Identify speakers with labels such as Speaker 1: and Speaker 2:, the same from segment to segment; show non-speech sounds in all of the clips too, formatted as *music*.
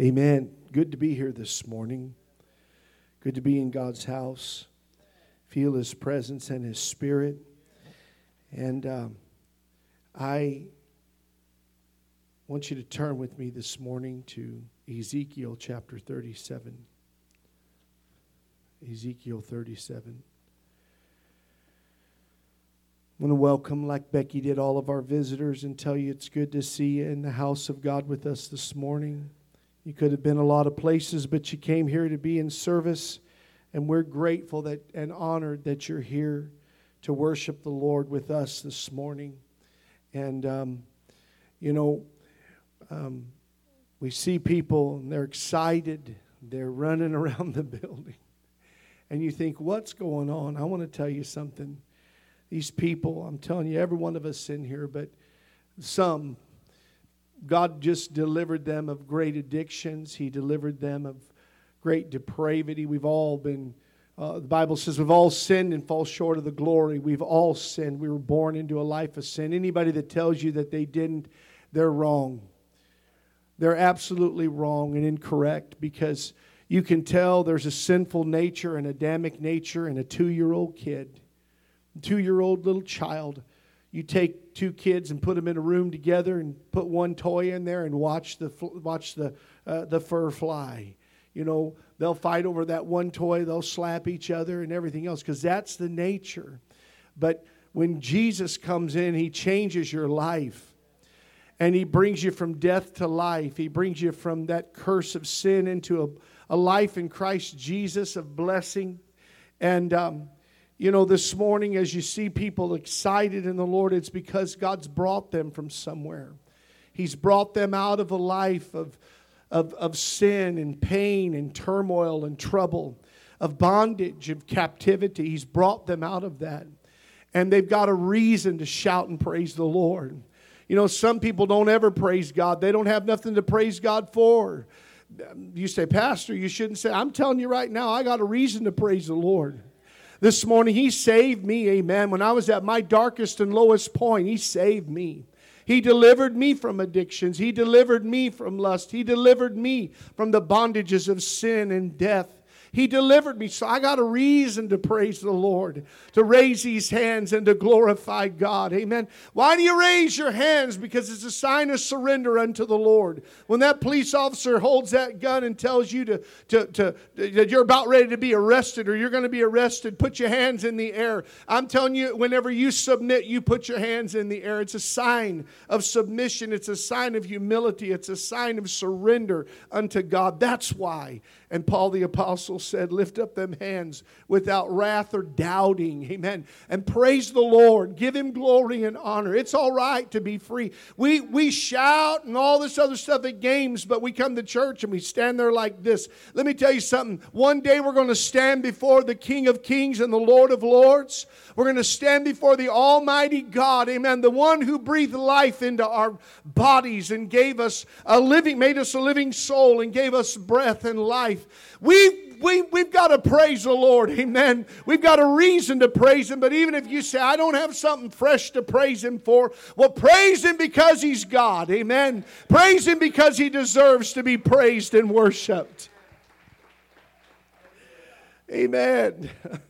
Speaker 1: Amen. Good to be here this morning. Good to be in God's house. Feel His presence and His Spirit. And um, I want you to turn with me this morning to Ezekiel chapter 37. Ezekiel 37. I want to welcome, like Becky did, all of our visitors and tell you it's good to see you in the house of God with us this morning. You could have been a lot of places, but you came here to be in service, and we're grateful that and honored that you're here to worship the Lord with us this morning. And, um, you know, um, we see people and they're excited, they're running *laughs* around the building. And you think, what's going on? I want to tell you something these people, I'm telling you, every one of us in here, but some, God just delivered them of great addictions. He delivered them of great depravity. We've all been, uh, the Bible says, we've all sinned and fall short of the glory. We've all sinned. We were born into a life of sin. Anybody that tells you that they didn't, they're wrong. They're absolutely wrong and incorrect because you can tell there's a sinful nature, an Adamic nature, in a two year old kid two year old little child. You take two kids and put them in a room together and put one toy in there and watch the, watch the, uh, the fur fly. You know, they'll fight over that one toy, they'll slap each other and everything else because that's the nature. But when Jesus comes in, he changes your life and he brings you from death to life. He brings you from that curse of sin into a, a life in Christ Jesus of blessing. And um, you know, this morning, as you see people excited in the Lord, it's because God's brought them from somewhere. He's brought them out of a life of, of, of sin and pain and turmoil and trouble, of bondage, of captivity. He's brought them out of that. And they've got a reason to shout and praise the Lord. You know, some people don't ever praise God, they don't have nothing to praise God for. You say, Pastor, you shouldn't say, I'm telling you right now, I got a reason to praise the Lord this morning. He saved me, amen. When I was at my darkest and lowest point, He saved me. He delivered me from addictions. He delivered me from lust. He delivered me from the bondages of sin and death. He delivered me. So I got a reason to praise the Lord, to raise these hands and to glorify God. Amen. Why do you raise your hands? Because it's a sign of surrender unto the Lord. When that police officer holds that gun and tells you to, to, to, that you're about ready to be arrested or you're going to be arrested, put your hands in the air. I'm telling you, whenever you submit, you put your hands in the air. It's a sign of submission, it's a sign of humility, it's a sign of surrender unto God. That's why. And Paul the Apostle said, Lift up them hands without wrath or doubting. Amen. And praise the Lord. Give him glory and honor. It's all right to be free. We, we shout and all this other stuff at games, but we come to church and we stand there like this. Let me tell you something. One day we're going to stand before the King of Kings and the Lord of Lords. We're going to stand before the Almighty God. Amen. The one who breathed life into our bodies and gave us a living, made us a living soul and gave us breath and life. We, we, we've got to praise the Lord. Amen. We've got a reason to praise Him. But even if you say, I don't have something fresh to praise Him for, well, praise Him because He's God. Amen. Praise Him because He deserves to be praised and worshiped. Amen. *laughs*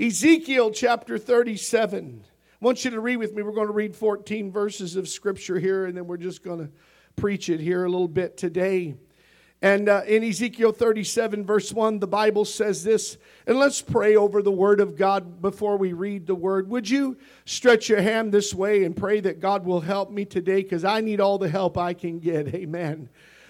Speaker 1: Ezekiel chapter 37. I want you to read with me. We're going to read 14 verses of scripture here, and then we're just going to preach it here a little bit today. And uh, in Ezekiel 37, verse 1, the Bible says this, and let's pray over the Word of God before we read the Word. Would you stretch your hand this way and pray that God will help me today because I need all the help I can get? Amen.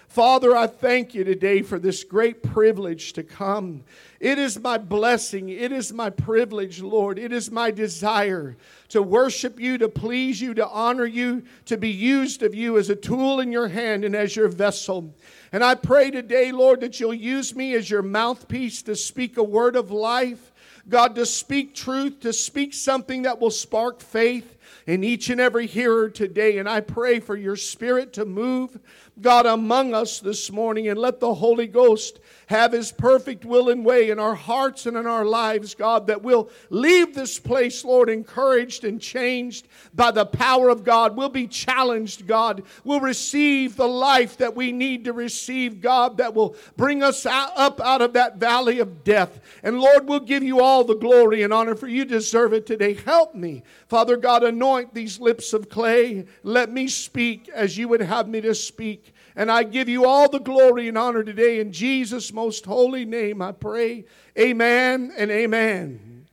Speaker 1: Father, I thank you today for this great privilege to come. It is my blessing. It is my privilege, Lord. It is my desire to worship you, to please you, to honor you, to be used of you as a tool in your hand and as your vessel. And I pray today, Lord, that you'll use me as your mouthpiece to speak a word of life. God, to speak truth, to speak something that will spark faith, in each and every hearer today. And I pray for your spirit to move, God, among us this morning and let the Holy Ghost have his perfect will and way in our hearts and in our lives, God, that we'll leave this place, Lord, encouraged and changed by the power of God. We'll be challenged, God. We'll receive the life that we need to receive, God, that will bring us out, up out of that valley of death. And Lord, we'll give you all the glory and honor, for you deserve it today. Help me, Father God, anoint these lips of clay. Let me speak as you would have me to speak. And I give you all the glory and honor today in Jesus' most holy name. I pray. Amen and amen.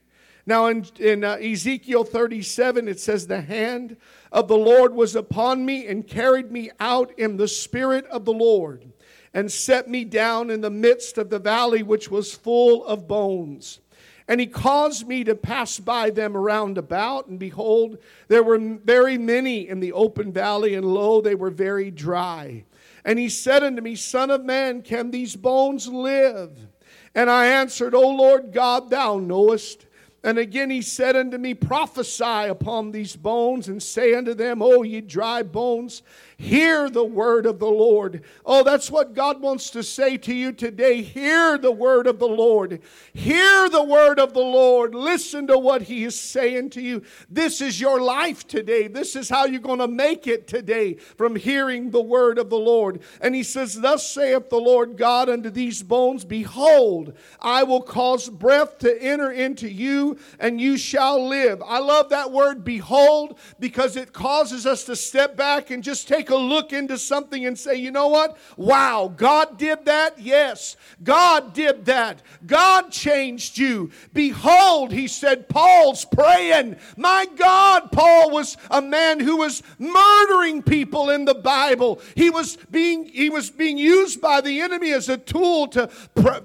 Speaker 1: Now, in, in uh, Ezekiel 37, it says, The hand of the Lord was upon me and carried me out in the spirit of the Lord and set me down in the midst of the valley which was full of bones. And he caused me to pass by them around about, and behold, there were very many in the open valley, and lo, they were very dry. And he said unto me, Son of man, can these bones live? And I answered, O Lord God, thou knowest. And again he said unto me, Prophesy upon these bones, and say unto them, O ye dry bones, Hear the word of the Lord. Oh, that's what God wants to say to you today. Hear the word of the Lord. Hear the word of the Lord. Listen to what He is saying to you. This is your life today. This is how you're going to make it today from hearing the word of the Lord. And He says, Thus saith the Lord God unto these bones, Behold, I will cause breath to enter into you, and you shall live. I love that word, behold, because it causes us to step back and just take take a look into something and say, you know what? Wow, God did that? Yes, God did that. God changed you. Behold, he said, Paul's praying. My God, Paul was a man who was murdering people in the Bible. He was being, he was being used by the enemy as a tool to,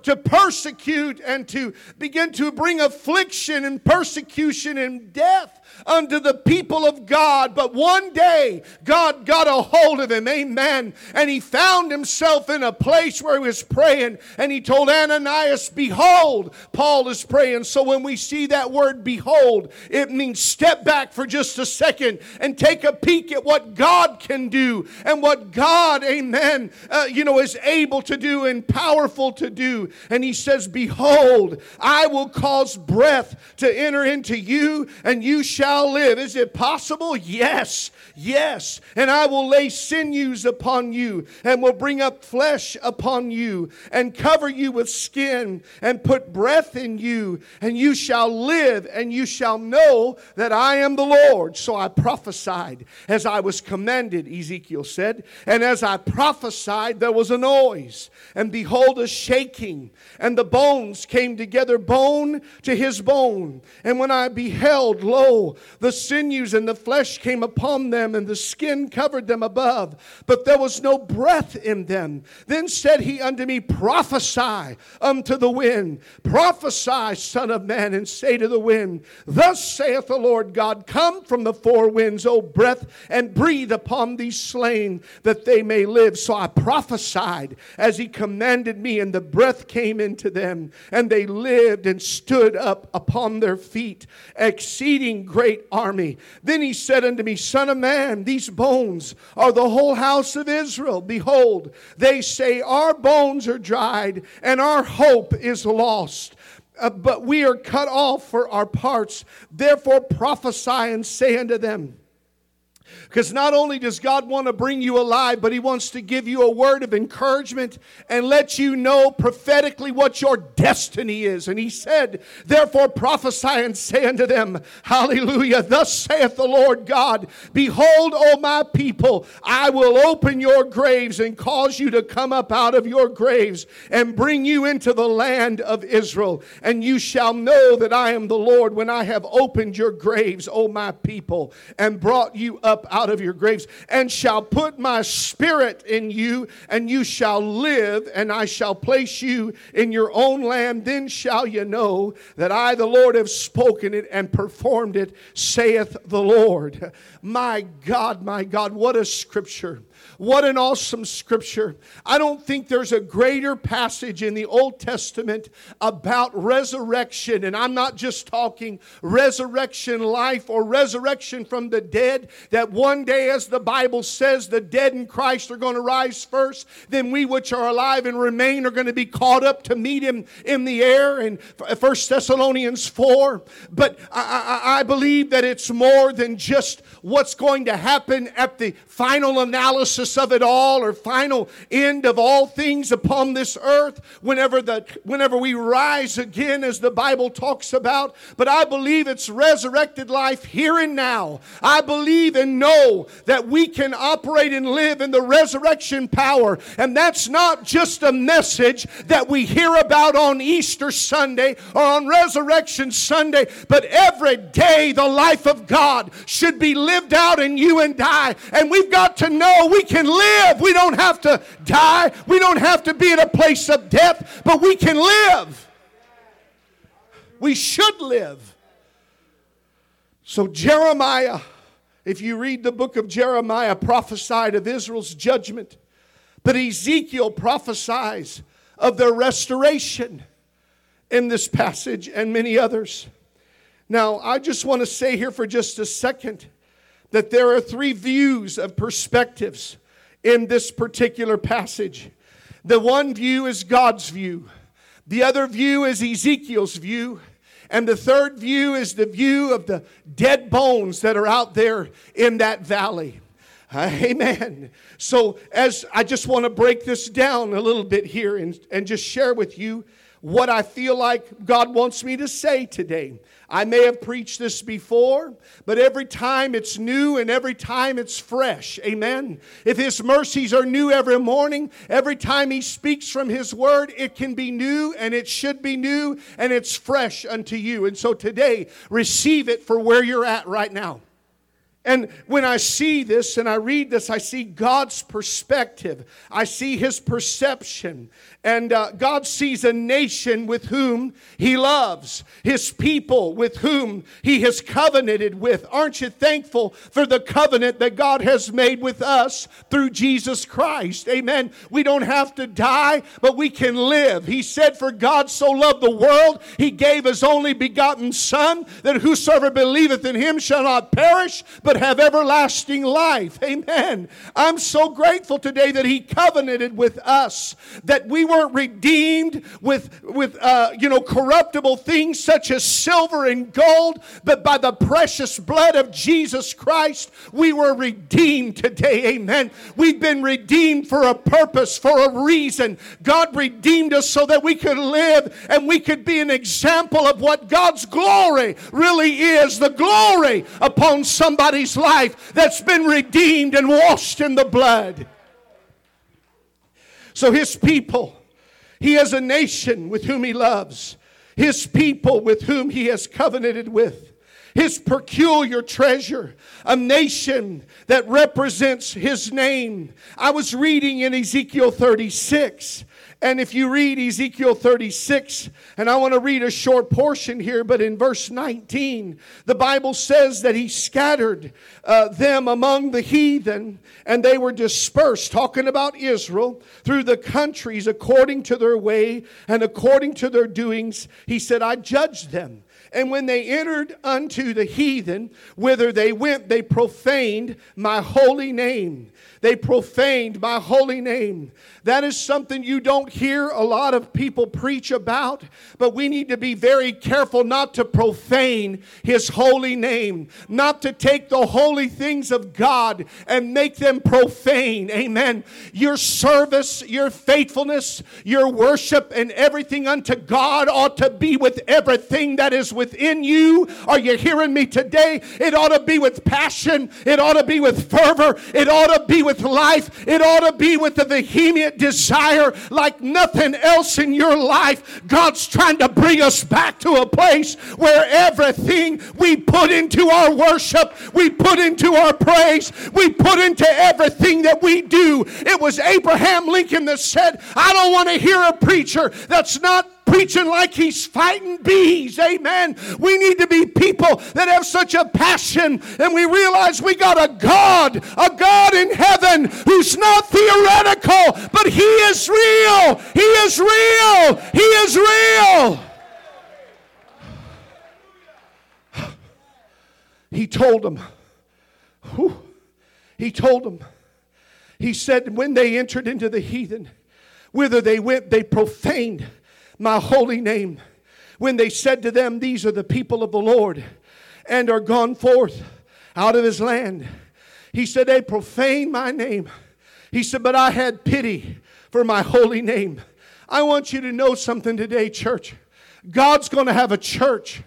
Speaker 1: to persecute and to begin to bring affliction and persecution and death unto the people of God. But one day, God got a hold of him. Amen. And he found himself in a place where he was praying. And he told Ananias, Behold, Paul is praying. So when we see that word behold, it means step back for just a second and take a peek at what God can do and what God, amen, uh, you know, is able to do and powerful to do. And he says, Behold, I will cause breath to enter into you, and you shall shall live. Is it possible? Yes, yes. And I will lay sinews upon you, and will bring up flesh upon you, and cover you with skin, and put breath in you, and you shall live, and you shall know that I am the Lord. So I prophesied as I was commanded, Ezekiel said. And as I prophesied, there was a noise, and behold, a shaking, and the bones came together, bone to his bone. And when I beheld, lo, the sinews and the flesh came upon them, and the skin covered them above, but there was no breath in them. Then said he unto me, Prophesy unto the wind, prophesy, Son of Man, and say to the wind, Thus saith the Lord God, Come from the four winds, O breath, and breathe upon these slain, that they may live. So I prophesied as he commanded me, and the breath came into them, and they lived and stood up upon their feet, exceeding great great army. Then he said unto me, Son of man, these bones are the whole house of Israel. Behold, they say, Our bones are dried, and our hope is lost. Uh, but we are cut off for our parts. Therefore prophesy and say unto them, because not only does God want to bring you alive, but He wants to give you a word of encouragement and let you know prophetically what your destiny is. And He said, Therefore prophesy and say unto them, Hallelujah, thus saith the Lord God, Behold, O my people, I will open your graves and cause you to come up out of your graves and bring you into the land of Israel. And you shall know that I am the Lord when I have opened your graves, O my people, and brought you up up out of your graves, and shall put my spirit in you, and you shall live, and I shall place you in your own land. Then shall you know that I, the Lord, have spoken it and performed it, saith the Lord. *laughs* My God, my God, what a scripture. What an awesome scripture. I don't think there's a greater passage in the Old Testament about resurrection. And I'm not just talking resurrection life or resurrection from the dead, that one day, as the Bible says, the dead in Christ are going to rise first. Then we which are alive and remain are going to be caught up to meet him in the air in 1 Thessalonians 4. But I, I, I believe that it's more than just what's going to happen at the final analysis of it all or final end of all things upon this earth whenever the whenever we rise again as the Bible talks about. But I believe it's resurrected life here and now. I believe and know that we can operate and live in the resurrection power. And that's not just a message that we hear about on Easter Sunday or on resurrection Sunday but every day the life of God should be lived out in you and I. And we've got to know we can live. We don't have to die. We don't have to be in a place of death, but we can live. We should live. So, Jeremiah, if you read the book of Jeremiah, prophesied of Israel's judgment, but Ezekiel prophesies of their restoration in this passage and many others. Now, I just want to say here for just a second that there are three views of perspectives in this particular passage. The one view is God's view, the other view is Ezekiel's view, and the third view is the view of the dead bones that are out there in that valley. *laughs* Amen. So, as I just want to break this down a little bit here and, and just share with you what I feel like God wants me to say today. I may have preached this before, but every time it's new and every time it's fresh. Amen. If His mercies are new every morning, every time He speaks from His word, it can be new and it should be new and it's fresh unto you. And so today, receive it for where you're at right now. And when I see this and I read this, I see God's perspective. I see His perception. And uh, God sees a nation with whom He loves, His people with whom He has covenanted with. Aren't you thankful for the covenant that God has made with us through Jesus Christ? Amen. We don't have to die, but we can live. He said, For God so loved the world, He gave His only begotten Son, that whosoever believeth in Him shall not perish, but have everlasting life. Amen. I'm so grateful today that He covenanted with us, that we weren't redeemed with, with uh, you know, corruptible things such as silver and gold, but by the precious blood of Jesus Christ, we were redeemed today. Amen. We've been redeemed for a purpose, for a reason. God redeemed us so that we could live and we could be an example of what God's glory really is the glory upon somebody's life that's been redeemed and washed in the blood. So, his people he has a nation with whom he loves, his people with whom he has covenanted with, his peculiar treasure, a nation that represents his name. I was reading in Ezekiel 36 and if you read Ezekiel 36, and I want to read a short portion here, but in verse 19, the Bible says that he scattered uh, them among the heathen, and they were dispersed, talking about Israel, through the countries according to their way and according to their doings. He said, I judged them. And when they entered unto the heathen, whither they went, they profaned my holy name. They profaned my holy name. That is something you don't hear a lot of people preach about, but we need to be very careful not to profane His holy name, not to take the holy things of God and make them profane. Amen. Your service, your faithfulness, your worship, and everything unto God ought to be with everything that is within you. Are you hearing me today? It ought to be with passion, it ought to be with fervor, it ought to be with with life, it ought to be with a vehement desire like nothing else in your life. God's trying to bring us back to a place where everything we put into our worship, we put into our praise, we put into everything that we do. It was Abraham Lincoln that said, I don't want to hear a preacher that's not preaching like he's fighting bees. Amen. We need to be people that have such a passion and we realize we got a God, a God in heaven who's not theoretical, but he is real. He is real. He is real. He told them, whew, he told them, he said, when they entered into the heathen, whither they went, they profaned my holy name. When they said to them, These are the people of the Lord, and are gone forth out of his land. He said, They profane my name. He said, But I had pity for my holy name. I want you to know something today, church. God's going to have a church,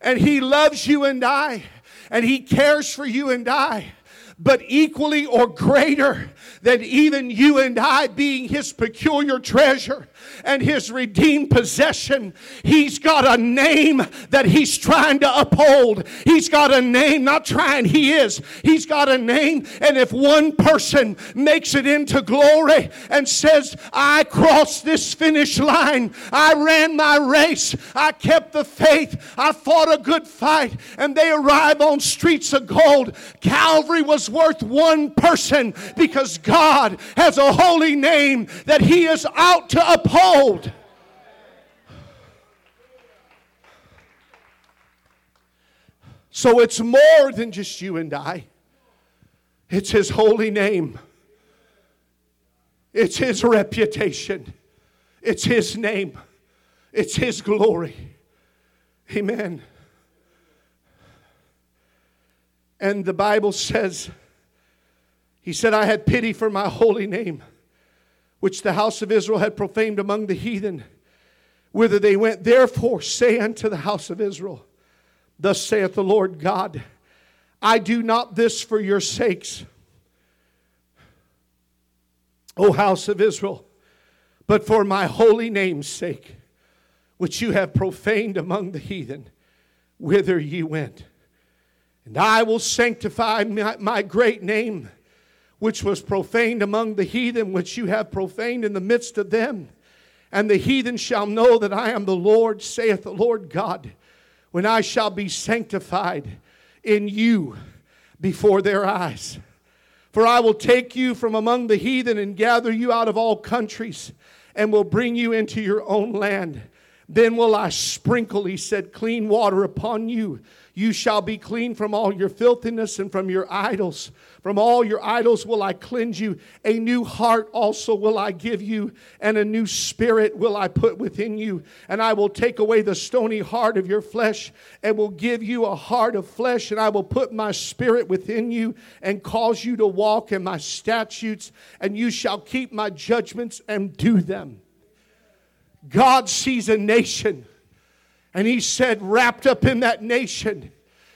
Speaker 1: and He loves you and I, and He cares for you and I but equally or greater than even you and I being his peculiar treasure and his redeemed possession. He's got a name that he's trying to uphold. He's got a name, not trying, he is. He's got a name, and if one person makes it into glory and says, I crossed this finish line, I ran my race, I kept the faith, I fought a good fight, and they arrive on streets of gold, Calvary was worth one person because God has a holy name that he is out to uphold old. So it's more than just you and I. It's His holy name. It's His reputation. It's His name. It's His glory. Amen. And the Bible says, He said, I had pity for my holy name which the house of Israel had profaned among the heathen, whither they went. Therefore, say unto the house of Israel, Thus saith the Lord God, I do not this for your sakes, O house of Israel, but for my holy name's sake, which you have profaned among the heathen, whither ye went. And I will sanctify my, my great name which was profaned among the heathen, which you have profaned in the midst of them. And the heathen shall know that I am the Lord, saith the Lord God, when I shall be sanctified in you before their eyes. For I will take you from among the heathen and gather you out of all countries and will bring you into your own land. Then will I sprinkle, he said, clean water upon you. You shall be clean from all your filthiness and from your idols. From all your idols will I cleanse you. A new heart also will I give you, and a new spirit will I put within you. And I will take away the stony heart of your flesh, and will give you a heart of flesh. And I will put my spirit within you, and cause you to walk in my statutes, and you shall keep my judgments and do them. God sees a nation, and He said, wrapped up in that nation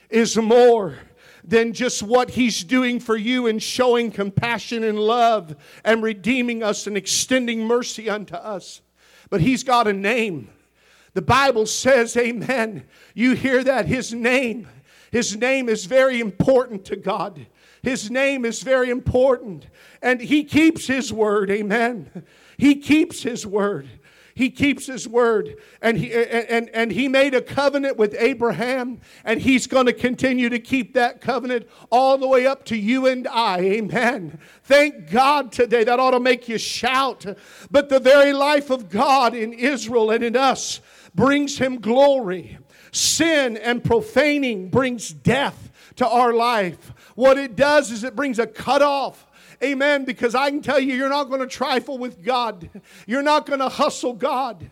Speaker 1: is more than just what He's doing for you and showing compassion and love and redeeming us and extending mercy unto us. But He's got a name. The Bible says, Amen. You hear that? His name. His name is very important to God. His name is very important. And He keeps His word. Amen. He keeps His word. He keeps his word. And he, and, and he made a covenant with Abraham, and he's going to continue to keep that covenant all the way up to you and I. Amen. Thank God today. That ought to make you shout. But the very life of God in Israel and in us brings him glory. Sin and profaning brings death to our life. What it does is it brings a cutoff Amen. Because I can tell you, you're not going to trifle with God. You're not going to hustle God.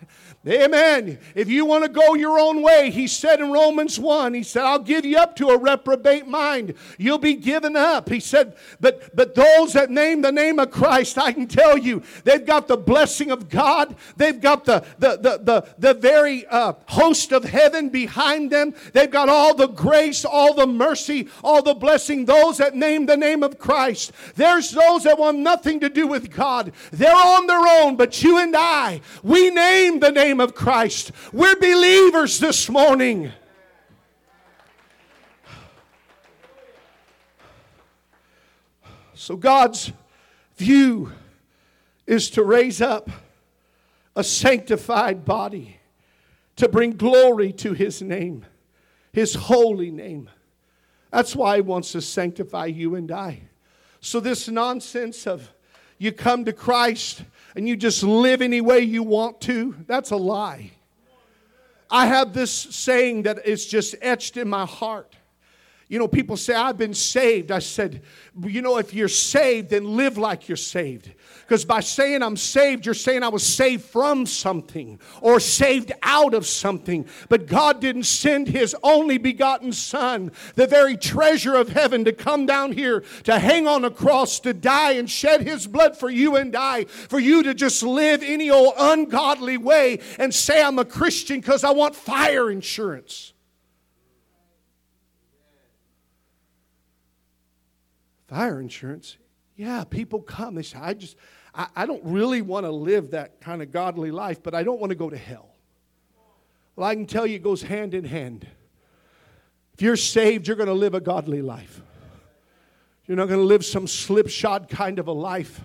Speaker 1: Amen. If you want to go your own way, he said in Romans 1, he said, I'll give you up to a reprobate mind. You'll be given up. He said, but but those that name the name of Christ, I can tell you, they've got the blessing of God. They've got the the the the, the very uh, host of heaven behind them. They've got all the grace, all the mercy, all the blessing. Those that name the name of Christ. There's those that want nothing to do with God. They're on their own, but you and I, we name the name name of Christ. We're believers this morning. So God's view is to raise up a sanctified body to bring glory to his name, his holy name. That's why he wants to sanctify you and I. So, this nonsense of you come to Christ and you just live any way you want to, that's a lie. I have this saying that is just etched in my heart. You know, people say, I've been saved. I said, you know, if you're saved, then live like you're saved. Because by saying I'm saved, you're saying I was saved from something or saved out of something. But God didn't send His only begotten Son, the very treasure of heaven, to come down here to hang on a cross, to die and shed His blood for you and I, for you to just live any old ungodly way and say I'm a Christian because I want fire insurance. Fire insurance? Yeah, people come. They say, I just, I, I don't really want to live that kind of godly life, but I don't want to go to hell. Well, I can tell you it goes hand in hand. If you're saved, you're going to live a godly life. You're not going to live some slipshod kind of a life.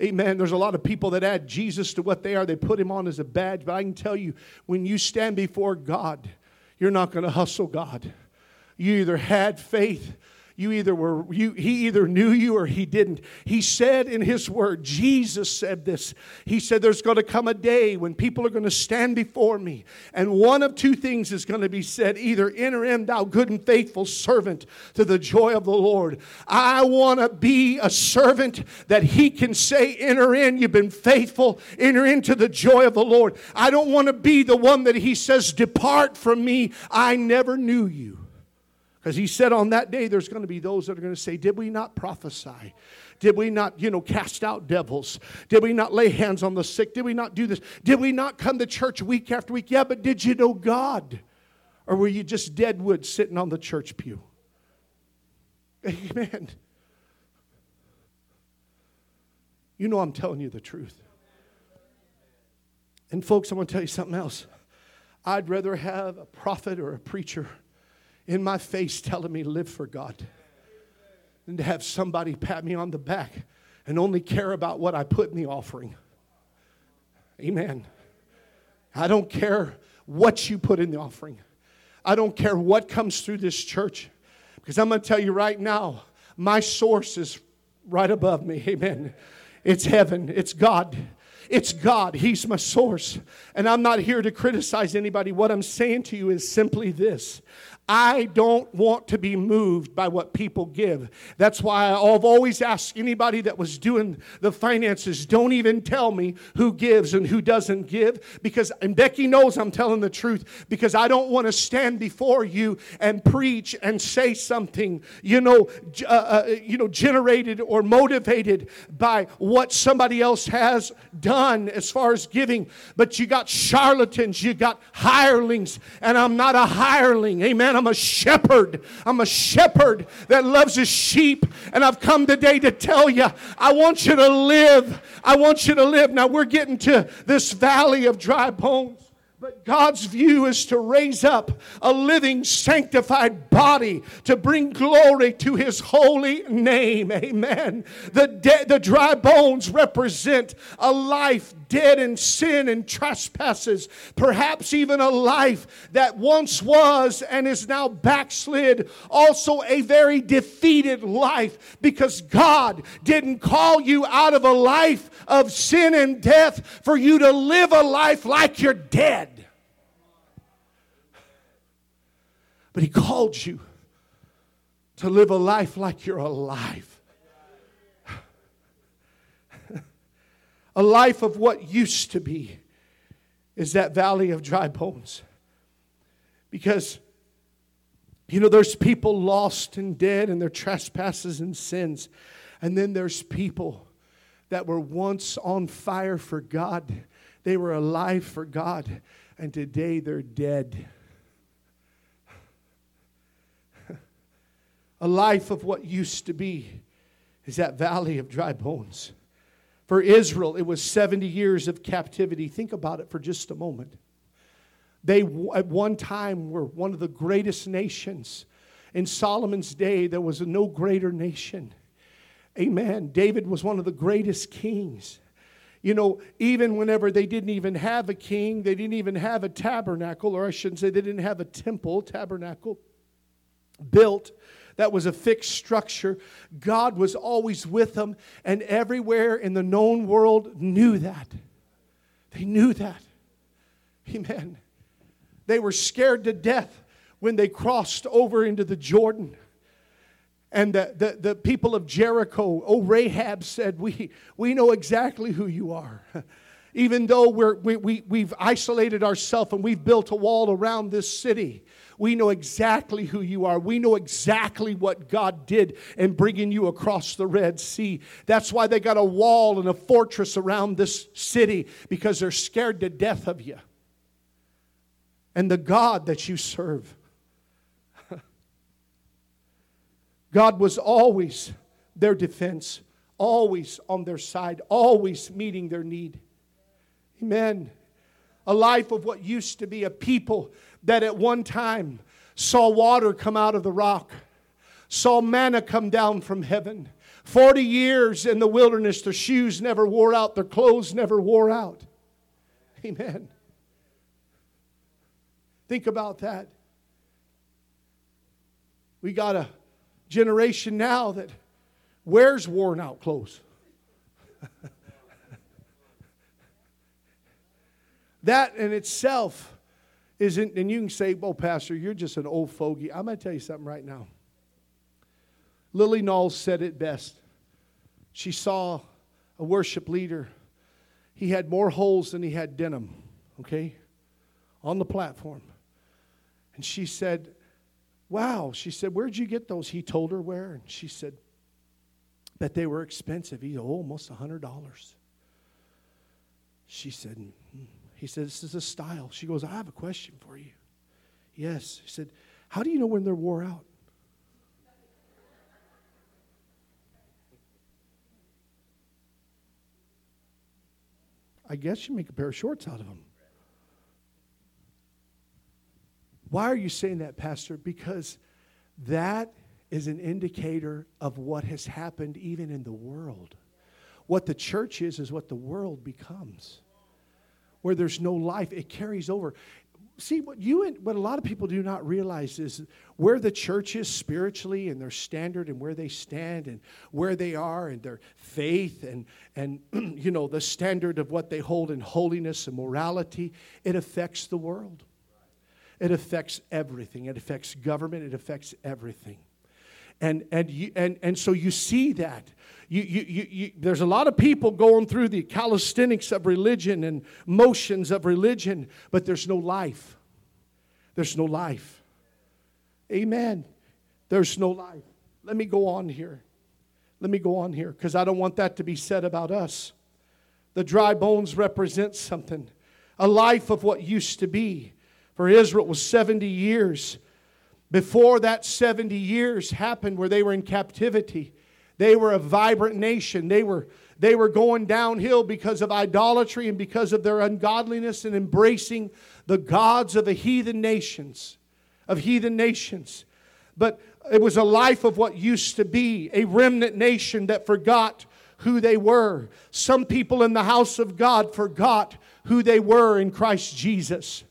Speaker 1: Amen. There's a lot of people that add Jesus to what they are. They put him on as a badge. But I can tell you, when you stand before God, you're not going to hustle God. You either had faith you either were you he either knew you or he didn't. He said in his word jesus said this. He said there's going to come a day when people are going to stand before me and one of two things is going to be said. Either enter in thou good and faithful servant to the joy of the lord. I want to be a servant that he can say enter in you've been faithful enter into the joy of the lord. I don't want to be the one that he says depart from me i never knew you because he said on that day there's going to be those that are going to say, Did we not prophesy? Did we not, you know, cast out devils? Did we not lay hands on the sick? Did we not do this? Did we not come to church week after week? Yeah, but did you know God? Or were you just dead wood sitting on the church pew? Amen. You know I'm telling you the truth. And folks, I want to tell you something else. I'd rather have a prophet or a preacher in my face telling me live for God than to have somebody pat me on the back and only care about what I put in the offering. Amen. I don't care what you put in the offering. I don't care what comes through this church. Because I'm going to tell you right now, my source is right above me. Amen. It's heaven, it's God. It's God. He's my source. And I'm not here to criticize anybody. What I'm saying to you is simply this I don't want to be moved by what people give. That's why I've always asked anybody that was doing the finances, don't even tell me who gives and who doesn't give. Because, and Becky knows I'm telling the truth, because I don't want to stand before you and preach and say something, you know, uh, uh, you know, generated or motivated by what somebody else has done as far as giving. But you got charlatans, you got hirelings, and I'm not a hireling. Amen. I'm a shepherd. I'm a shepherd that loves his sheep. And I've come today to tell you, I want you to live. I want you to live. Now we're getting to this valley of dry bones. But God's view is to raise up a living, sanctified body to bring glory to His holy name. Amen. The, de- the dry bones represent a life dead in sin and trespasses, perhaps even a life that once was and is now backslid, also a very defeated life because God didn't call you out of a life of sin and death for you to live a life like you're dead. But He called you to live a life like you're alive. a life of what used to be is that valley of dry bones. Because, you know, there's people lost and dead in their trespasses and sins. And then there's people that were once on fire for God, they were alive for God, and today they're dead. A life of what used to be is that valley of dry bones. For Israel, it was 70 years of captivity. Think about it for just a moment. They, at one time, were one of the greatest nations. In Solomon's day, there was no greater nation. Amen. David was one of the greatest kings. you know, even whenever they didn't even have a king, they didn't even have a tabernacle, or I shouldn't say they didn't have a temple, tabernacle built that was a fixed structure. God was always with them, and everywhere in the known world knew that. They knew that. Amen. They were scared to death when they crossed over into the Jordan. And the, the, the people of Jericho, oh, Rahab said, We, we know exactly who you are. *laughs* Even though we're, we, we, we've isolated ourselves and we've built a wall around this city, we know exactly who you are. We know exactly what God did in bringing you across the Red Sea. That's why they got a wall and a fortress around this city because they're scared to death of you and the God that you serve. *laughs* God was always their defense, always on their side, always meeting their need. Amen. A life of what used to be a people that at one time saw water come out of the rock, saw manna come down from heaven. 40 years in the wilderness, their shoes never wore out, their clothes never wore out. Amen. Think about that. We got a generation now that wears worn out clothes. *laughs* that in itself isn't, and you can say, oh, Pastor, you're just an old fogey. I'm going to tell you something right now. Lily Knowles said it best. She saw a worship leader. He had more holes than he had denim, okay, on the platform. And she said, Wow. She said, Where'd you get those? He told her where. And she said, Bet they were expensive. He, oh, almost a $100. She said. He said, This is a style. She goes, I have a question for you. Yes. He said, How do you know when they're wore out? I guess you make a pair of shorts out of them. Why are you saying that, Pastor? Because that is an indicator of what has happened even in the world. What the church is, is what the world becomes where there's no life, it carries over. See, what you and what a lot of people do not realize is where the church is spiritually and their standard and where they stand and where they are and their faith and, and *clears throat* you know, the standard of what they hold in holiness and morality, it affects the world. It affects everything. It affects government. It affects everything. And, and, you, and, and so you see that. You, you, you, you, there's a lot of people going through the calisthenics of religion and motions of religion, but there's no life. There's no life. Amen. There's no life. Let me go on here. Let me go on here because I don't want that to be said about us. The dry bones represent something, a life of what used to be. For Israel, was 70 years. Before that 70 years happened where they were in captivity, they were a vibrant nation. They were, they were going downhill because of idolatry and because of their ungodliness and embracing the gods of the heathen nations, of heathen nations. But it was a life of what used to be a remnant nation that forgot who they were. Some people in the house of God forgot who they were in Christ Jesus.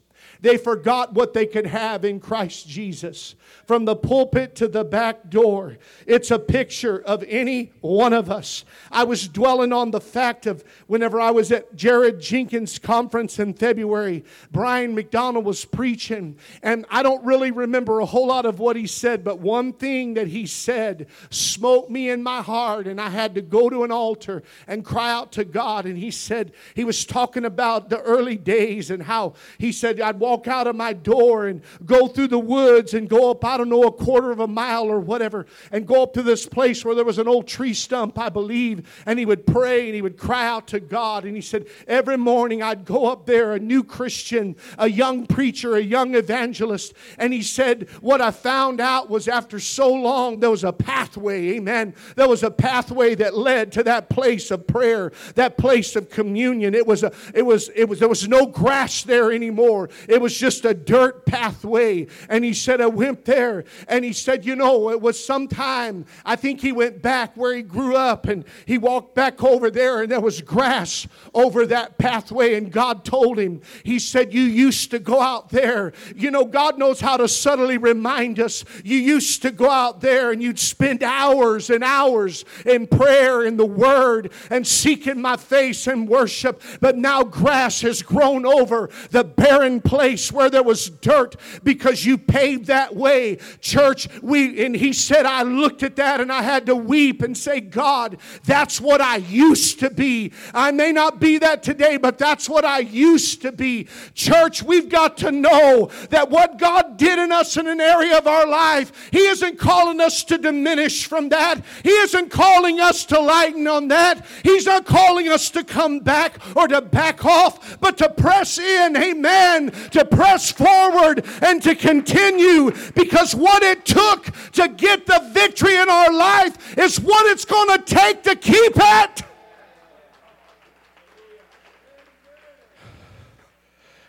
Speaker 1: They forgot what they could have in Christ Jesus from the pulpit to the back door. It's a picture of any one of us. I was dwelling on the fact of whenever I was at Jared Jenkins' conference in February, Brian McDonald was preaching, and I don't really remember a whole lot of what he said, but one thing that he said smote me in my heart, and I had to go to an altar and cry out to God. And he said, he was talking about the early days and how he said, I'd walk out of my door and go through the woods and go up I don't know, a quarter of a mile or whatever, and go up to this place where there was an old tree stump, I believe, and he would pray and he would cry out to God. And he said, Every morning I'd go up there, a new Christian, a young preacher, a young evangelist. And he said, What I found out was after so long, there was a pathway, amen. There was a pathway that led to that place of prayer, that place of communion. It was, a, it was, it was, there was no grass there anymore. It It was just a dirt pathway. And he said, I went there. And he said, You know, it was sometime, I think he went back where he grew up and he walked back over there and there was grass over that pathway. And God told him, He said, You used to go out there. You know, God knows how to subtly remind us. You used to go out there and you'd spend hours and hours in prayer in the Word and seeking my face and worship. But now grass has grown over the barren place where there was dirt because you paved that way. Church, we and he said, I looked at that and I had to weep and say, God, that's what I used to be. I may not be that today, but that's what I used to be. Church, we've got to know that what God did in us in an area of our life, He isn't calling us to diminish from that. He isn't calling us to lighten on that. He's not calling us to come back or to back off, but to press in, amen, to press forward and to continue because what it took to get the victory in our life is what it's going to take to keep it.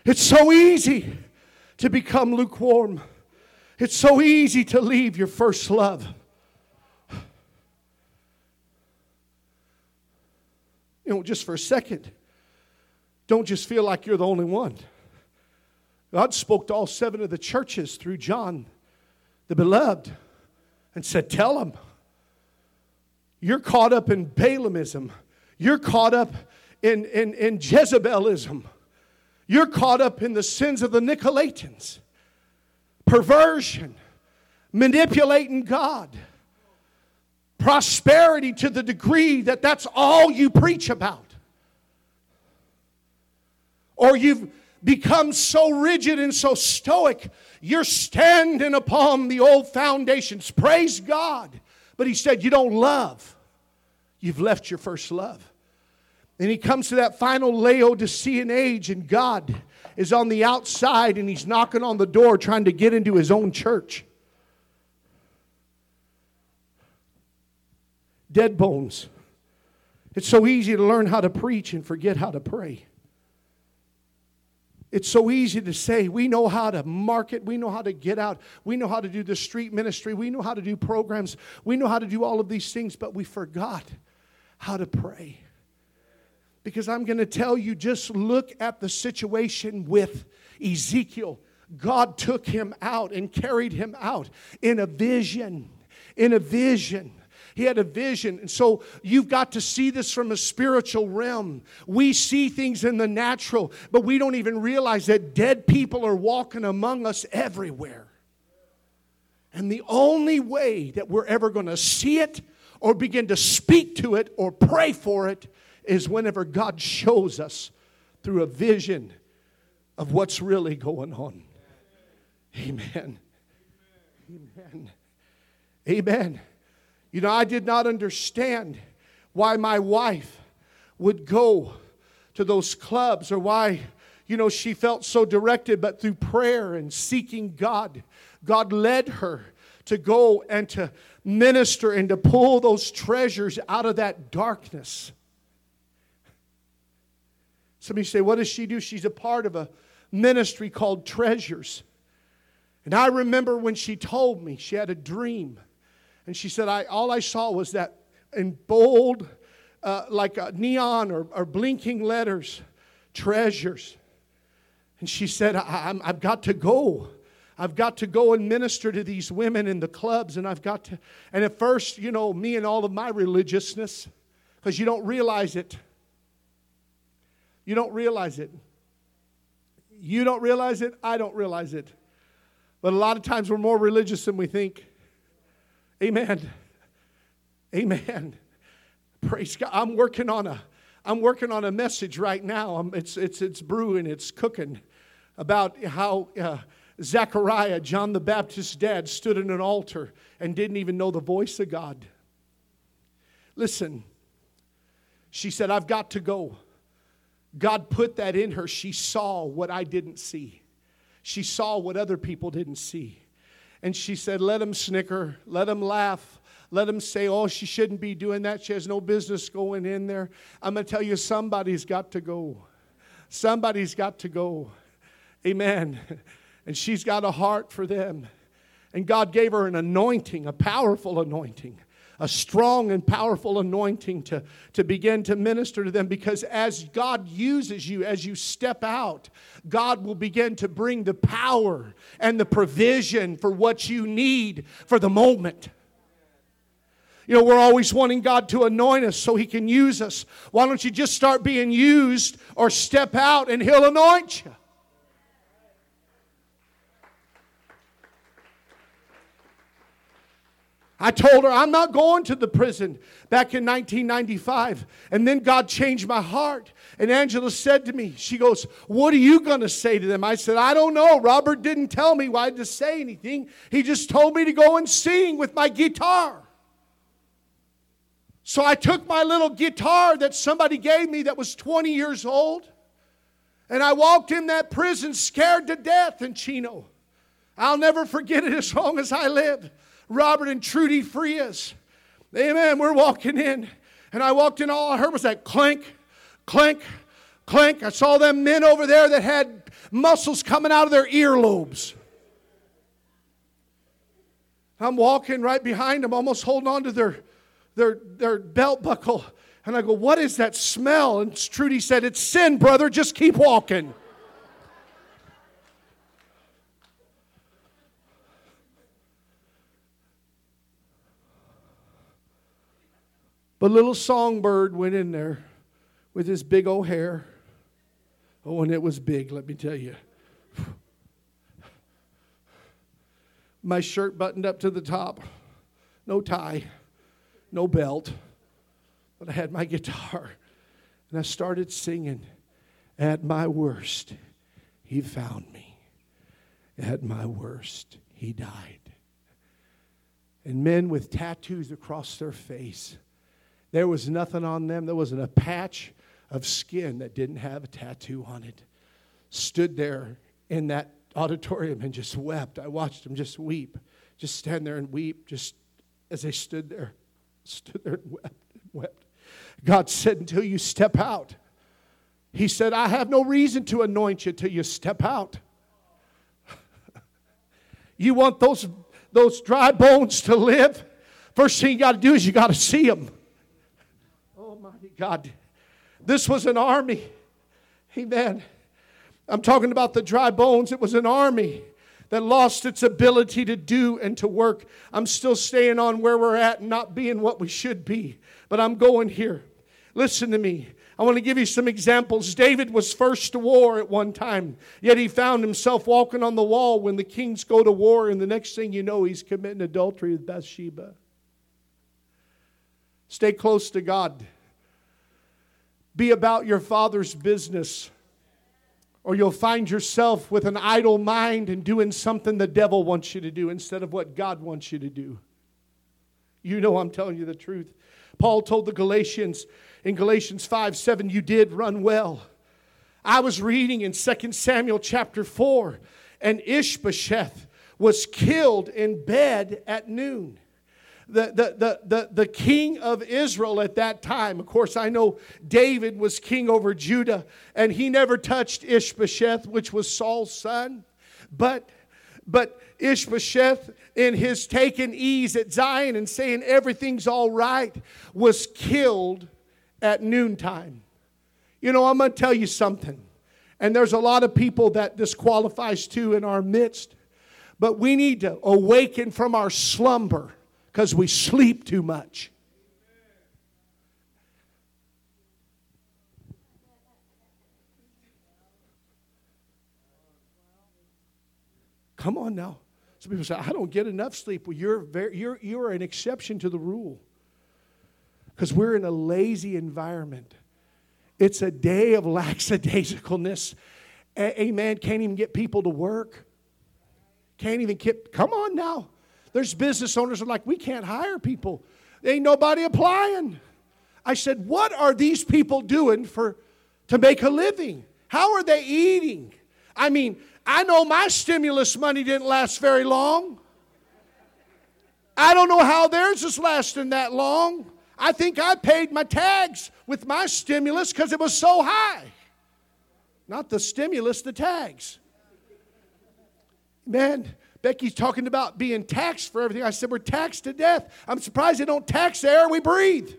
Speaker 1: It's so easy to become lukewarm. It's so easy to leave your first love. You know, just for a second, don't just feel like you're the only one. God spoke to all seven of the churches through John, the beloved, and said, Tell them, you're caught up in Balaamism. You're caught up in, in, in Jezebelism. You're caught up in the sins of the Nicolaitans, perversion, manipulating God, prosperity to the degree that that's all you preach about. Or you've become so rigid and so stoic, you're standing upon the old foundations. Praise God. But he said, You don't love. You've left your first love. And he comes to that final Laodicean age, and God is on the outside and he's knocking on the door trying to get into his own church. Dead bones. It's so easy to learn how to preach and forget how to pray. It's so easy to say we know how to market, we know how to get out, we know how to do the street ministry, we know how to do programs, we know how to do all of these things, but we forgot how to pray. Because I'm going to tell you, just look at the situation with Ezekiel. God took him out and carried him out in a vision. In a vision. He had a vision. And so you've got to see this from a spiritual realm. We see things in the natural, but we don't even realize that dead people are walking among us everywhere. And the only way that we're ever going to see it or begin to speak to it or pray for it is whenever God shows us through a vision of what's really going on. Amen. Amen. Amen. You know, I did not understand why my wife would go to those clubs or why, you know, she felt so directed, but through prayer and seeking God, God led her to go and to minister and to pull those treasures out of that darkness. Somebody say, What does she do? She's a part of a ministry called Treasures. And I remember when she told me she had a dream. And she said, I, All I saw was that in bold, uh, like neon or, or, blinking letters, treasures. And she said, I've got to go. I've got to go and minister to these women in the clubs, and I've got to. And at first, you know, me and all of my religiousness, because you don't realize it, you don't realize it. You don't realize it. I don't realize it. But a lot of times we're more religious than we think. Amen. Amen. Praise God. I'm working on a I'm working on a message right now. I'm, it's, it's, it's brewing, it's cooking about how uh, Zechariah, John the Baptist's dad, stood in an altar and didn't even know the voice of God. Listen, she said, I've got to go. God put that in her. She saw what I didn't see. She saw what other people didn't see. And she said, Let them snicker, let them laugh, let them say, Oh, she shouldn't be doing that. She has no business going in there. I'm going to tell you, somebody's got to go. Somebody's got to go. Amen. *laughs* And she's got a heart for them. And God gave her an anointing, a powerful anointing, a strong and powerful anointing to, to begin to minister to them because as God uses you, as you step out, God will begin to bring the power and the provision for what you need for the moment. You know, we're always wanting God to anoint us so He can use us. Why don't you just start being used or step out and He'll anoint you? I told her, I'm not going to the prison back in 1995. And then God changed my heart. And Angela said to me, She goes, What are you going to say to them? I said, I don't know. Robert didn't tell me why to say anything. He just told me to go and sing with my guitar. So I took my little guitar that somebody gave me that was 20 years old. And I walked in that prison scared to death in Chino. I'll never forget it as long as I live. Robert and Trudy Frias. Amen. We're walking in, and I walked in, all I heard was that clink, clink, clink. I saw them men over there that had muscles coming out of their earlobes. I'm walking right behind them, almost holding on to their, their, their belt buckle. And I go, What is that smell? And Trudy said, It's sin, brother. Just keep walking. But little songbird went in there with his big old hair. Oh, and it was big, let me tell you. My shirt buttoned up to the top, no tie, no belt, but I had my *laughs* guitar. And I started singing. At my worst, he found me. At my worst, he died. And men with tattoos across their face there was nothing on them. There wasn't a patch of skin that didn't have a tattoo on it. Stood there in that auditorium and just wept. I watched them just weep, just stand there and weep, just as they stood there, *laughs* stood there and wept and wept. God said, Until you step out, He said, I have no reason to anoint you till you step out. *laughs* you want those, those dry bones to live? First thing you got to do is you got to see them. God, this was an army. Amen. I'm talking about the dry bones. It was an army that lost its ability to do and to work. I'm still staying on where we're at and not being what we should be, but I'm going here. Listen to me. I want to give you some examples. David was first to war at one time, yet he found himself walking on the wall when the kings go to war, and the next thing you know, he's committing adultery with Bathsheba. Stay close to God. Be about your Father's business, or you'll find yourself with an idle mind and doing something the devil wants you to do instead of what God wants you to do. You know I'm telling you the truth. Paul told the Galatians in Galatians 5 7, you did run well. I was reading in 2 Samuel chapter 4, and Ishbosheth was killed in bed at noon the, the, the, the, king of Israel at that time. Of course, I know David was king over Judah, and he never touched Ishbosheth, which was Saul's son. But, but Ishbosheth, in his taking ease at Zion and saying everything's all right, was killed at noontime. You know, I'm going to tell you something. And there's a lot of people that this qualifies to in our midst. But we need to awaken from our slumber because we sleep too much. Come on now. Some people say, I don't get enough sleep. Well, you're, very, you're, you're an exception to the rule because we're in a lazy environment. It's a day of *laughs* lackadaisicalness. A- amen. Can't even get people to work. Can't even get, come on now. There's business owners are like, we can't hire people. Ain't nobody applying. I said, what are these people doing for to make a living? How are they eating? I mean, I know my stimulus money didn't last very long. I don't know how theirs is lasting that long. I think I paid my tags with my stimulus because it was so high. Not the stimulus, the tags. Man, Becky's talking about being taxed for everything. I said, We're taxed to death. I'm surprised they don't tax the air we breathe.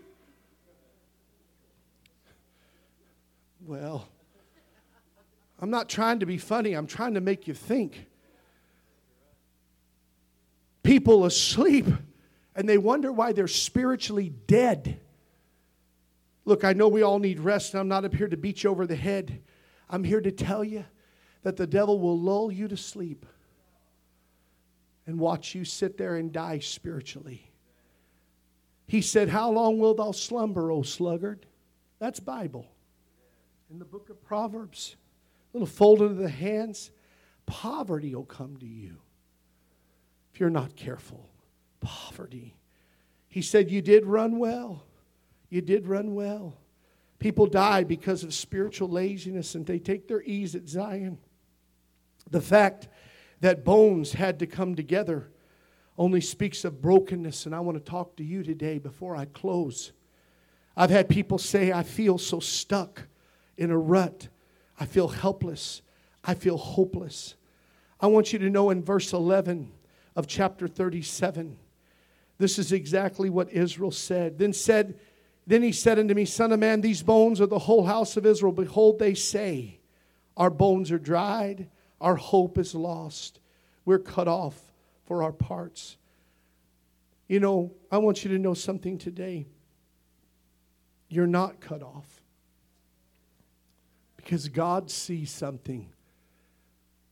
Speaker 1: Well, I'm not trying to be funny, I'm trying to make you think. People asleep and they wonder why they're spiritually dead. Look, I know we all need rest, and I'm not up here to beat you over the head. I'm here to tell you that the devil will lull you to sleep and watch you sit there and die spiritually. He said, How long wilt thou slumber, O sluggard? That's Bible. In the book of Proverbs, little folded of the hands, poverty will come to you if you're not careful. Poverty. He said, You did run well. You did run well. People die because of spiritual laziness and they take their ease at Zion. The fact that bones had to come together only speaks of brokenness, and I want to talk to you today before I close. I've had people say, I feel so stuck in a rut. I feel helpless. I feel hopeless. I want you to know in verse 11 of chapter 37, this is exactly what Israel said. Then said, then he said unto me, Son of man, these bones are the whole house of Israel. Behold, they say, Our bones are dried, our hope is lost. We're cut off for our parts. You know, I want you to know something today. You're not cut off. Because God sees something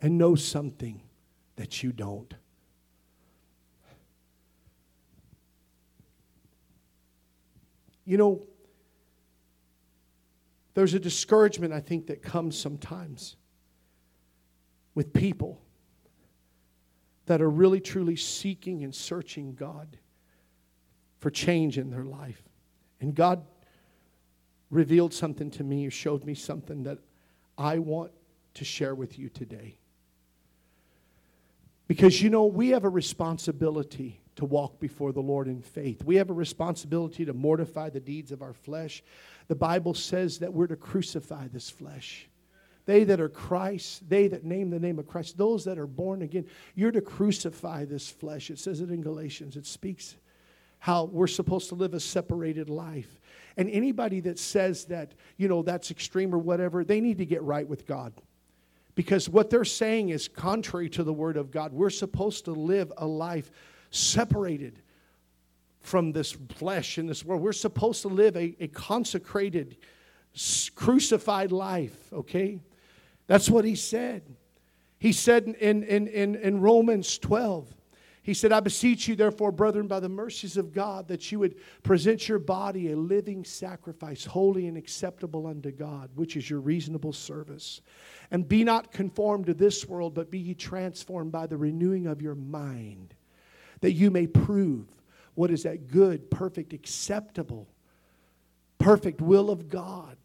Speaker 1: and knows something that you don't. You know, there's a discouragement, I think, that comes sometimes with people that are really truly seeking and searching God for change in their life. And God revealed something to me showed me something that I want to share with you today. Because you know, we have a responsibility to walk before the Lord in faith. We have a responsibility to mortify the deeds of our flesh. The Bible says that we're to crucify this flesh. They that are Christ, they that name the name of Christ, those that are born again, you're to crucify this flesh. It says it in Galatians. It speaks how we're supposed to live a separated life. And anybody that says that, you know, that's extreme or whatever, they need to get right with God. Because what they're saying is contrary to the Word of God. We're supposed to live a life separated from this flesh in this world. We're supposed to live a, a consecrated, crucified life, okay? That's what he said. He said in, in, in, in Romans 12, he said, I beseech you, therefore, brethren, by the mercies of God, that you would present your body a living sacrifice, holy and acceptable unto God, which is your reasonable service. And be not conformed to this world, but be ye transformed by the renewing of your mind that you may prove what is that good, perfect, acceptable, perfect will of God.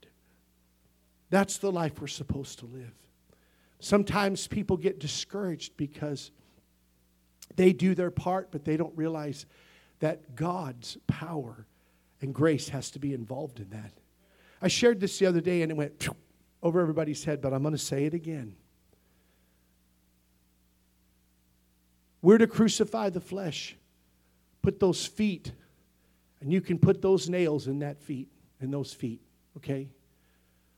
Speaker 1: That's the life we're supposed to live. Sometimes people get discouraged because they do their part, but they don't realize that God's power and grace has to be involved in that. I shared this the other day and it went over everybody's head, but I'm going to say it again. We're to crucify the flesh. Put those feet, and you can put those nails in that feet, in those feet, okay?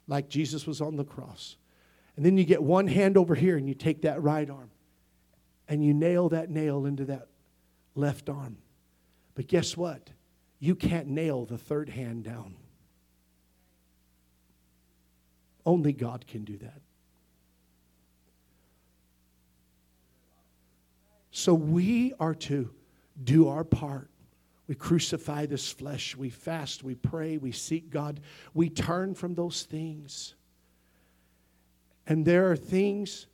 Speaker 1: Like Jesus was on the cross. And then you get one hand over here and you take that right arm and you nail that nail into that left arm. But guess what? You can't nail the third hand down. Only God can do that. So we are to do our part. We crucify this flesh. We fast. We pray. We seek God. We turn from those things. And there are things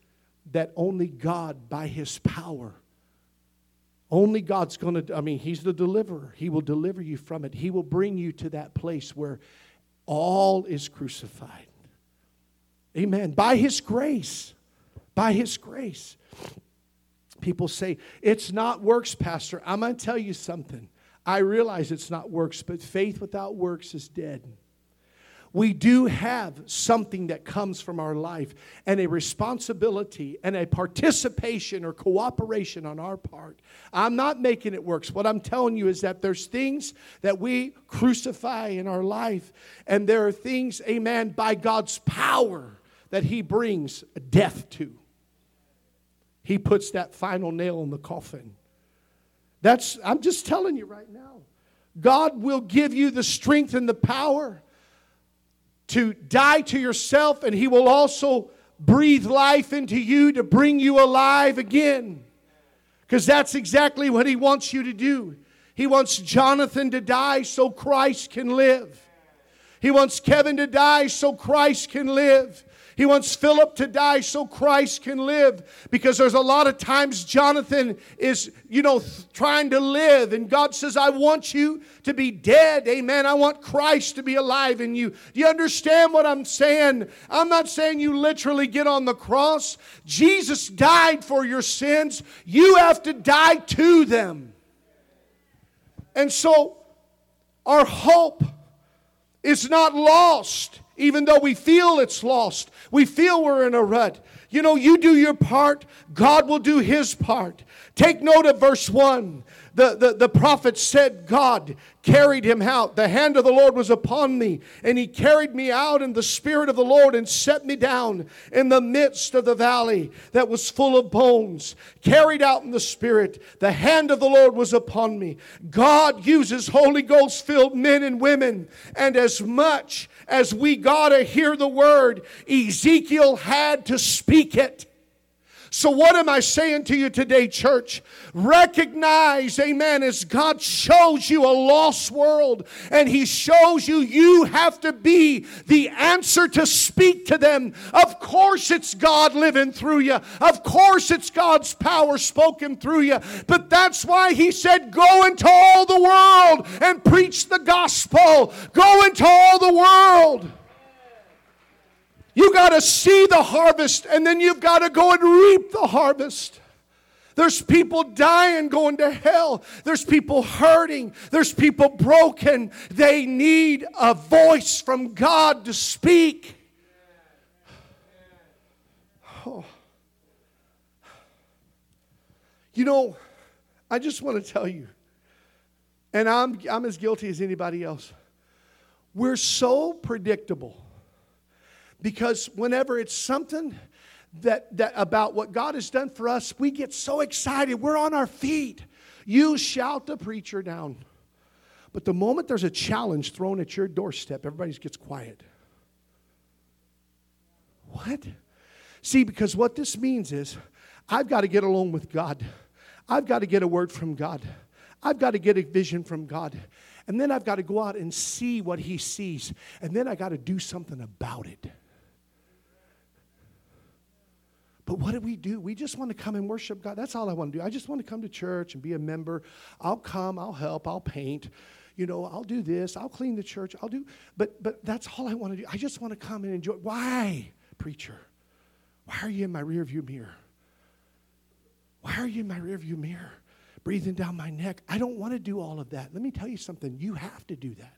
Speaker 1: that only God, by His power, only God's going to, I mean, He's the deliverer. He will deliver you from it. He will bring you to that place where all is crucified. Amen. By His grace. By His grace. People say, it's not works, Pastor. I'm going to tell you something. I realize it's not works, but faith without works is dead. we do have something that comes from our life and a responsibility and a participation or cooperation on our part. I'm not making it works. What I'm telling you is that there's things that we crucify in our life, and there are things, amen, by God's power that He brings death to. He puts that final nail in the coffin. That's, I'm just telling you right now. God will give you the strength and the power to die to yourself, and He will also breathe life into you to bring you alive again. Because that's exactly what He wants you to do. He wants Jonathan to die so Christ can live. He wants Kevin to die so Christ can live. He wants Philip to die so Christ can live. Because there's a lot of times Jonathan is, you know, trying to live. And God says, I want you to be dead. Amen. I want Christ to be alive in you. Do you understand what I'm saying? I'm not saying you literally get on the cross. Jesus died for your sins. You have to die to them. And so our hope is not lost even though we feel it's lost. We feel we're in a rut. You know, you do your part, God will do his part. Take note of verse 1. The, the, the prophet said, God carried him out. The hand of the Lord was upon me, and he carried me out in the spirit of the Lord and set me down in the midst of the valley that was full of bones. Carried out in the spirit, the hand of the Lord was upon me. God uses Holy Ghost filled men and women, and as much as we got to hear the word, Ezekiel had to speak it. So, what am I saying to you today, church? Recognize, amen, as God shows you a lost world and He shows you you have to be the answer to speak to them. Of course, it's God living through you, of course, it's God's power spoken through you. But that's why He said, Go into all the world and preach the gospel. Go into all the world. You got to see the harvest and then you've got to go and reap the harvest. There's people dying, going to hell. There's people hurting. There's people broken. They need a voice from God to speak. Oh. You know, I just want to tell you, and I'm, I'm as guilty as anybody else. We're so predictable because whenever it's something that, that about what God has done for us, we get so excited. We're on our feet. You shout the preacher down. But the moment there's a challenge thrown at your doorstep, everybody gets quiet. What? See, because what this means is I've got to get along with God. I've got to get a word from God. I've got to get a vision from God. And then I've got to go out and see what He sees. And then I got to do something about it. But what do we do? We just want to come and worship God. That's all I want to do. I just want to come to church and be a member. I'll come, I'll help, I'll paint. You know, I'll do this, I'll clean the church, I'll do. But but that's all I want to do. I just want to come and enjoy. Why, preacher? Why are you in my rearview mirror? Why are you in my rearview mirror? Breathing down my neck. I don't want to do all of that. Let me tell you something. You have to do that.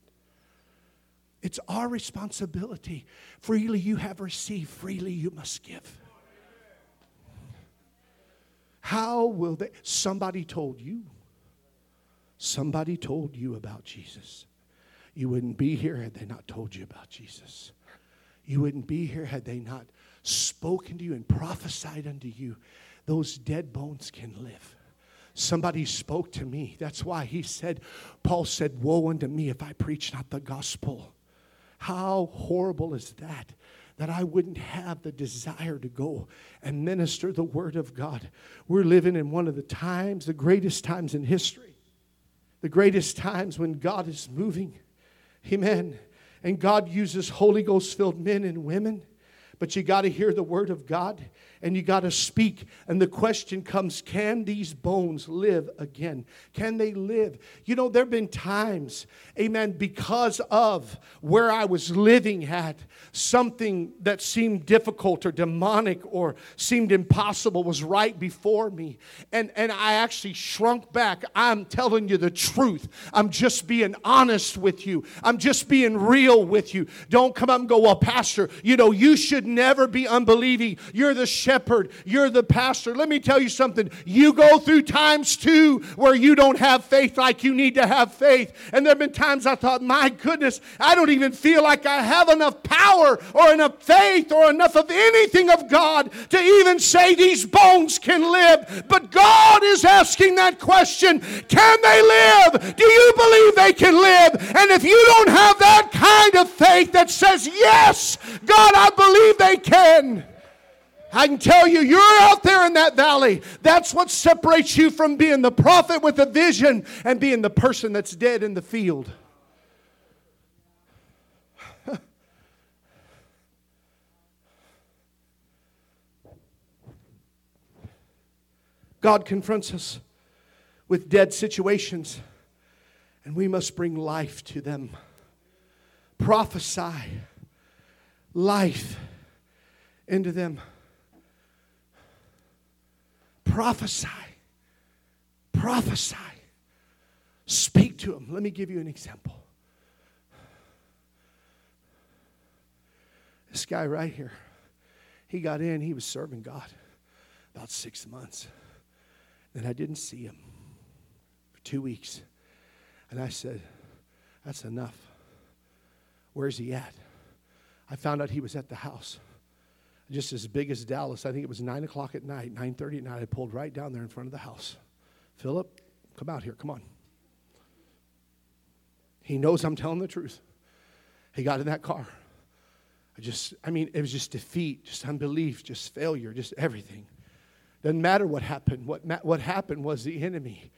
Speaker 1: It's our responsibility. Freely you have received, freely you must give. How will they? Somebody told you. Somebody told you about Jesus. You wouldn't be here had they not told you about Jesus. You wouldn't be here had they not spoken to you and prophesied unto you. Those dead bones can live. Somebody spoke to me. That's why he said, Paul said, Woe unto me if I preach not the gospel. How horrible is that? That I wouldn't have the desire to go and minister the Word of God. We're living in one of the times, the greatest times in history, the greatest times when God is moving. Amen. And God uses Holy Ghost filled men and women But you got to hear the word of God and you got to speak. And the question comes can these bones live again? Can they live? You know, there have been times, amen, because of where I was living at, something that seemed difficult or demonic or seemed impossible was right before me. And, and I actually shrunk back. I'm telling you the truth. I'm just being honest with you. I'm just being real with you. Don't come up and go, well, Pastor, you know, you should never be unbelieving. You're the shepherd shepherd, you're the pastor. Let me tell you something. You go through times too where you don't have faith like you need to have faith. And there have been times I thought, my goodness, I don't even feel like I have enough power or enough faith or enough of anything of God to even say these bones can live. But God is asking that question can they live? Do you believe they can live? And if you don't have that kind of faith that says, yes, God, I believe they can. I can tell you, you're out there in that valley. That's what separates you from being the prophet with a vision and being the person that's dead in the field. God confronts us with dead situations, and we must bring life to them. Prophesy life into them. Prophesy. Prophesy. Speak to them. Let me give you an example. This guy right here, he got in, he was serving God about six months. And I didn't see him for two weeks. And I said, That's enough. Where's he at? I found out he was at the house just as big as Dallas. I think it was 9 o'clock at night, 9.30 at night. I pulled right down there in front of the house. Philip, come out here. Come on. He knows I'm telling the truth. He got in that car. I just, I mean, it was just defeat, just unbelief, just failure, just everything. Doesn't matter what happened. What, ma- what happened was the enemy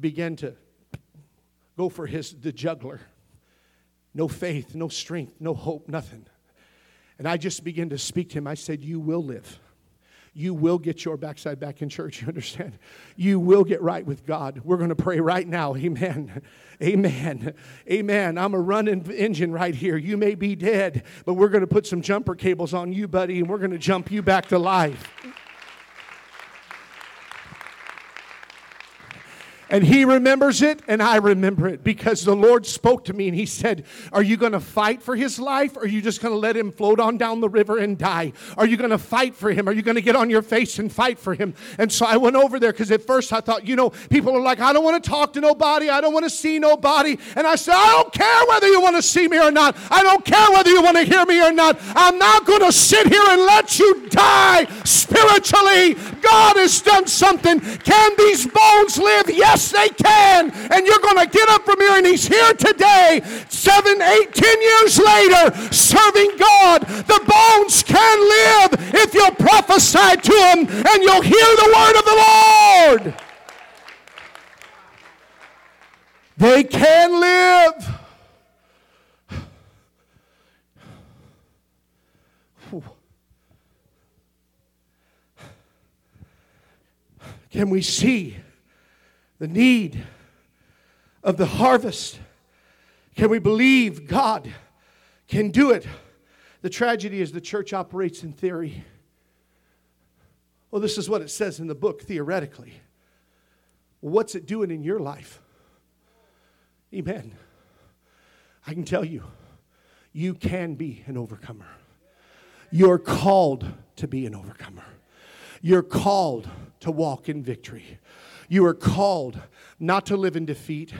Speaker 1: began to go for his, the juggler. No faith, no strength, no hope, nothing. And I just began to speak to him. I said, You will live. You will get your backside back in church. *laughs* You understand? You will get right with God. We're going to pray right now. *laughs* Amen. Amen. Amen. I'm a running engine right here. You may be dead, but we're going to put some jumper cables on you, buddy, and we're going to jump you back to life. And he remembers it, and I remember it because the Lord spoke to me and he said, Are you going to fight for his life or are you just going to let him float on down the river and die? Are you going to fight for him? Are you going to get on your face and fight for him? And so I went over there because at first I thought, you know, people are like, I don't want to talk to nobody. I don't want to see nobody. And I said, I don't care whether you want to see me or not. I don't care whether you want to hear me or not. I'm not going to sit here and let you die spiritually. God has done something. Can these bones live? Yes They can. And you're going to get up from here, and He's here today, seven, eight, ten years later, serving God. The bones can live if you'll prophesy to them and you'll hear the word of the Lord. They can live. Can we see the need of the harvest. Can we believe God can do it? The tragedy is the church operates in theory. Well, this is what it says in the book theoretically. What's it doing in your life? Amen. I can tell you, you can be an overcomer. You're called to be an overcomer. You're called to walk in victory. You are called not to live in defeat,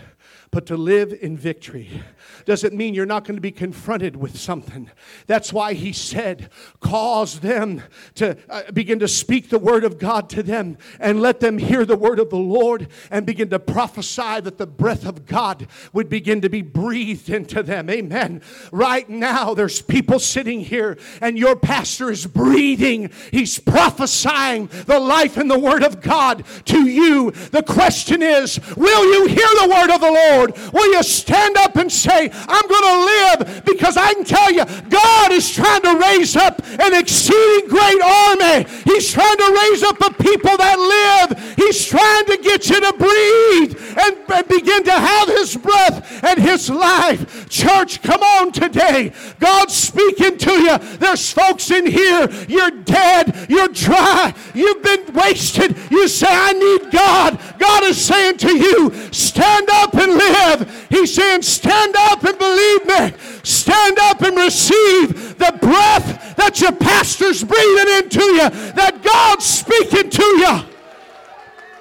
Speaker 1: but to live in victory. Doesn't mean you're not going to be confronted with something. That's why he said, cause them to uh, begin to speak the word of God to them and let them hear the word of the Lord and begin to prophesy that the breath of God would begin to be breathed into them. Amen. Right now, there's people sitting here and your pastor is breathing, he's prophesying the life and the word of God to you. The question is, will you hear the word of the Lord? Will you stand up and say, I'm going to live? Because I can tell you, God is trying to raise up an exceeding great army. He's trying to raise up a people that live. He's trying to get you to breathe and, and begin to have His breath and His life. Church, come on today. God's speaking to you. There's folks in here, you're dead, you're dry, you've been wasted. You say, I need God. God is saying to you, stand up and live. He's saying, stand up and believe me. Stand up and receive the breath that your pastor's breathing into you, that God's speaking to you.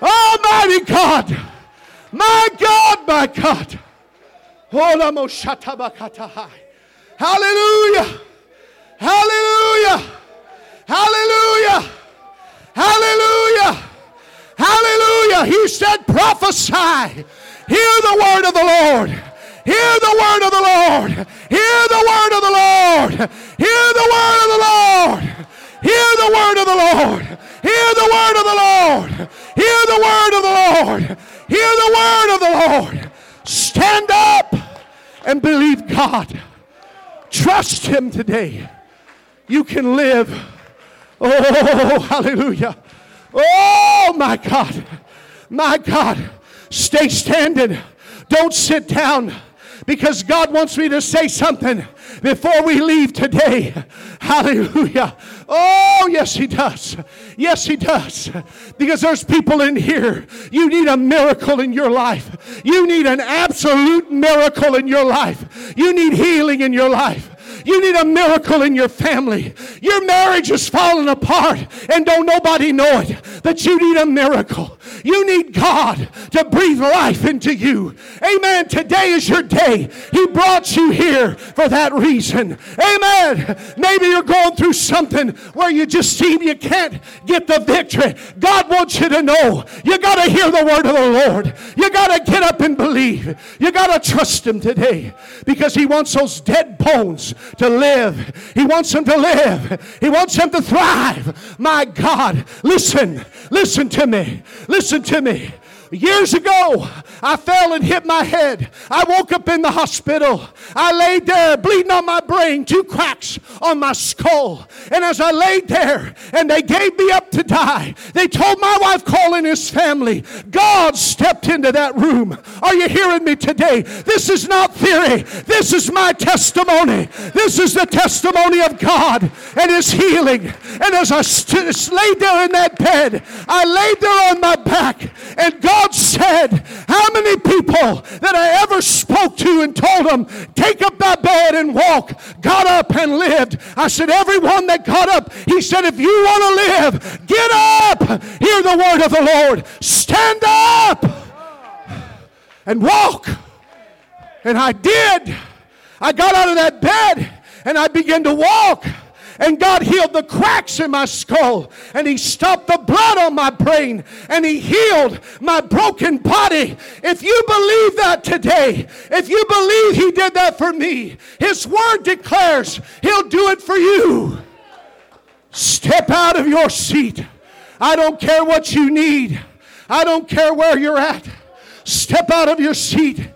Speaker 1: Almighty God, my God, my God. Hallelujah. Hallelujah. Hallelujah. Hallelujah. Hallelujah. He said, prophesy. Hear the word of the Lord. Hear the word of the Lord. Hear the word of the Lord. Hear the word of the Lord. Hear the word of the Lord. Hear the word of the Lord. Hear the word of the Lord. Hear the word of the Lord. Stand up and believe God. Trust Him today. You can live. Oh, hallelujah. Oh, my God. My God. Stay standing. Don't sit down because God wants me to say something before we leave today. Hallelujah. Oh, yes, He does. Yes, He does. Because there's people in here. You need a miracle in your life. You need an absolute miracle in your life. You need healing in your life. You need a miracle in your family. Your marriage is falling apart and don't nobody know it. That you need a miracle. You need God to breathe life into you. Amen. Today is your day. He brought you here for that reason. Amen. Maybe you're going through something where you just seem you can't get the victory. God wants you to know you got to hear the word of the Lord. You got to get up and believe. You got to trust Him today because He wants those dead bones to live. He wants them to live. He wants them to thrive. My God, listen, listen to me. Listen to me. Years ago, I fell and hit my head. I woke up in the hospital. I laid there bleeding on my brain, two cracks on my skull. And as I laid there and they gave me up to die, they told my wife, calling his family, God stepped into that room. Are you hearing me today? This is not theory. This is my testimony. This is the testimony of God and his healing. And as I st- laid there in that bed, I laid there on my back and God God said, How many people that I ever spoke to and told them, Take up that bed and walk, got up and lived? I said, Everyone that got up, he said, If you want to live, get up, hear the word of the Lord, stand up and walk. And I did. I got out of that bed and I began to walk and God healed the cracks in my skull and He stopped the blood on my brain and He healed my broken body. If you believe that today, if you believe He did that for me, His Word declares He'll do it for you. Step out of your seat. I don't care what you need. I don't care where you're at. Step out of your seat